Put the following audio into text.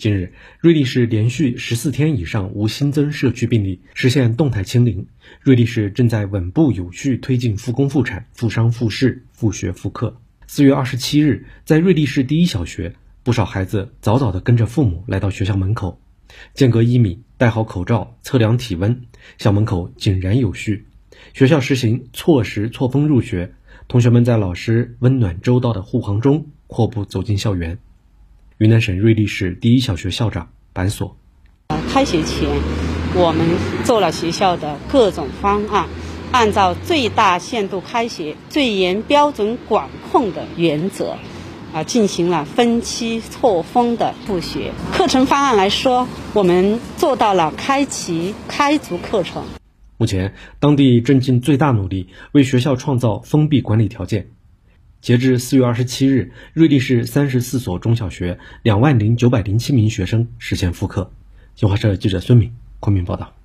近日，瑞丽市连续十四天以上无新增社区病例，实现动态清零。瑞丽市正在稳步有序推进复工复产、复商复市、复学复课。四月二十七日，在瑞丽市第一小学，不少孩子早早地跟着父母来到学校门口，间隔一米，戴好口罩，测量体温，校门口井然有序。学校实行错时错峰入学，同学们在老师温暖周到的护航中阔步走进校园。云南省瑞丽市第一小学校长板锁：开学前，我们做了学校的各种方案，按照最大限度开学、最严标准管控的原则，啊，进行了分期错峰的复学。课程方案来说，我们做到了开齐、开足课程。目前，当地正尽最大努力为学校创造封闭管理条件。截至四月二十七日，瑞丽市三十四所中小学两万零九百零七名学生实现复课。新华社记者孙敏昆明报道。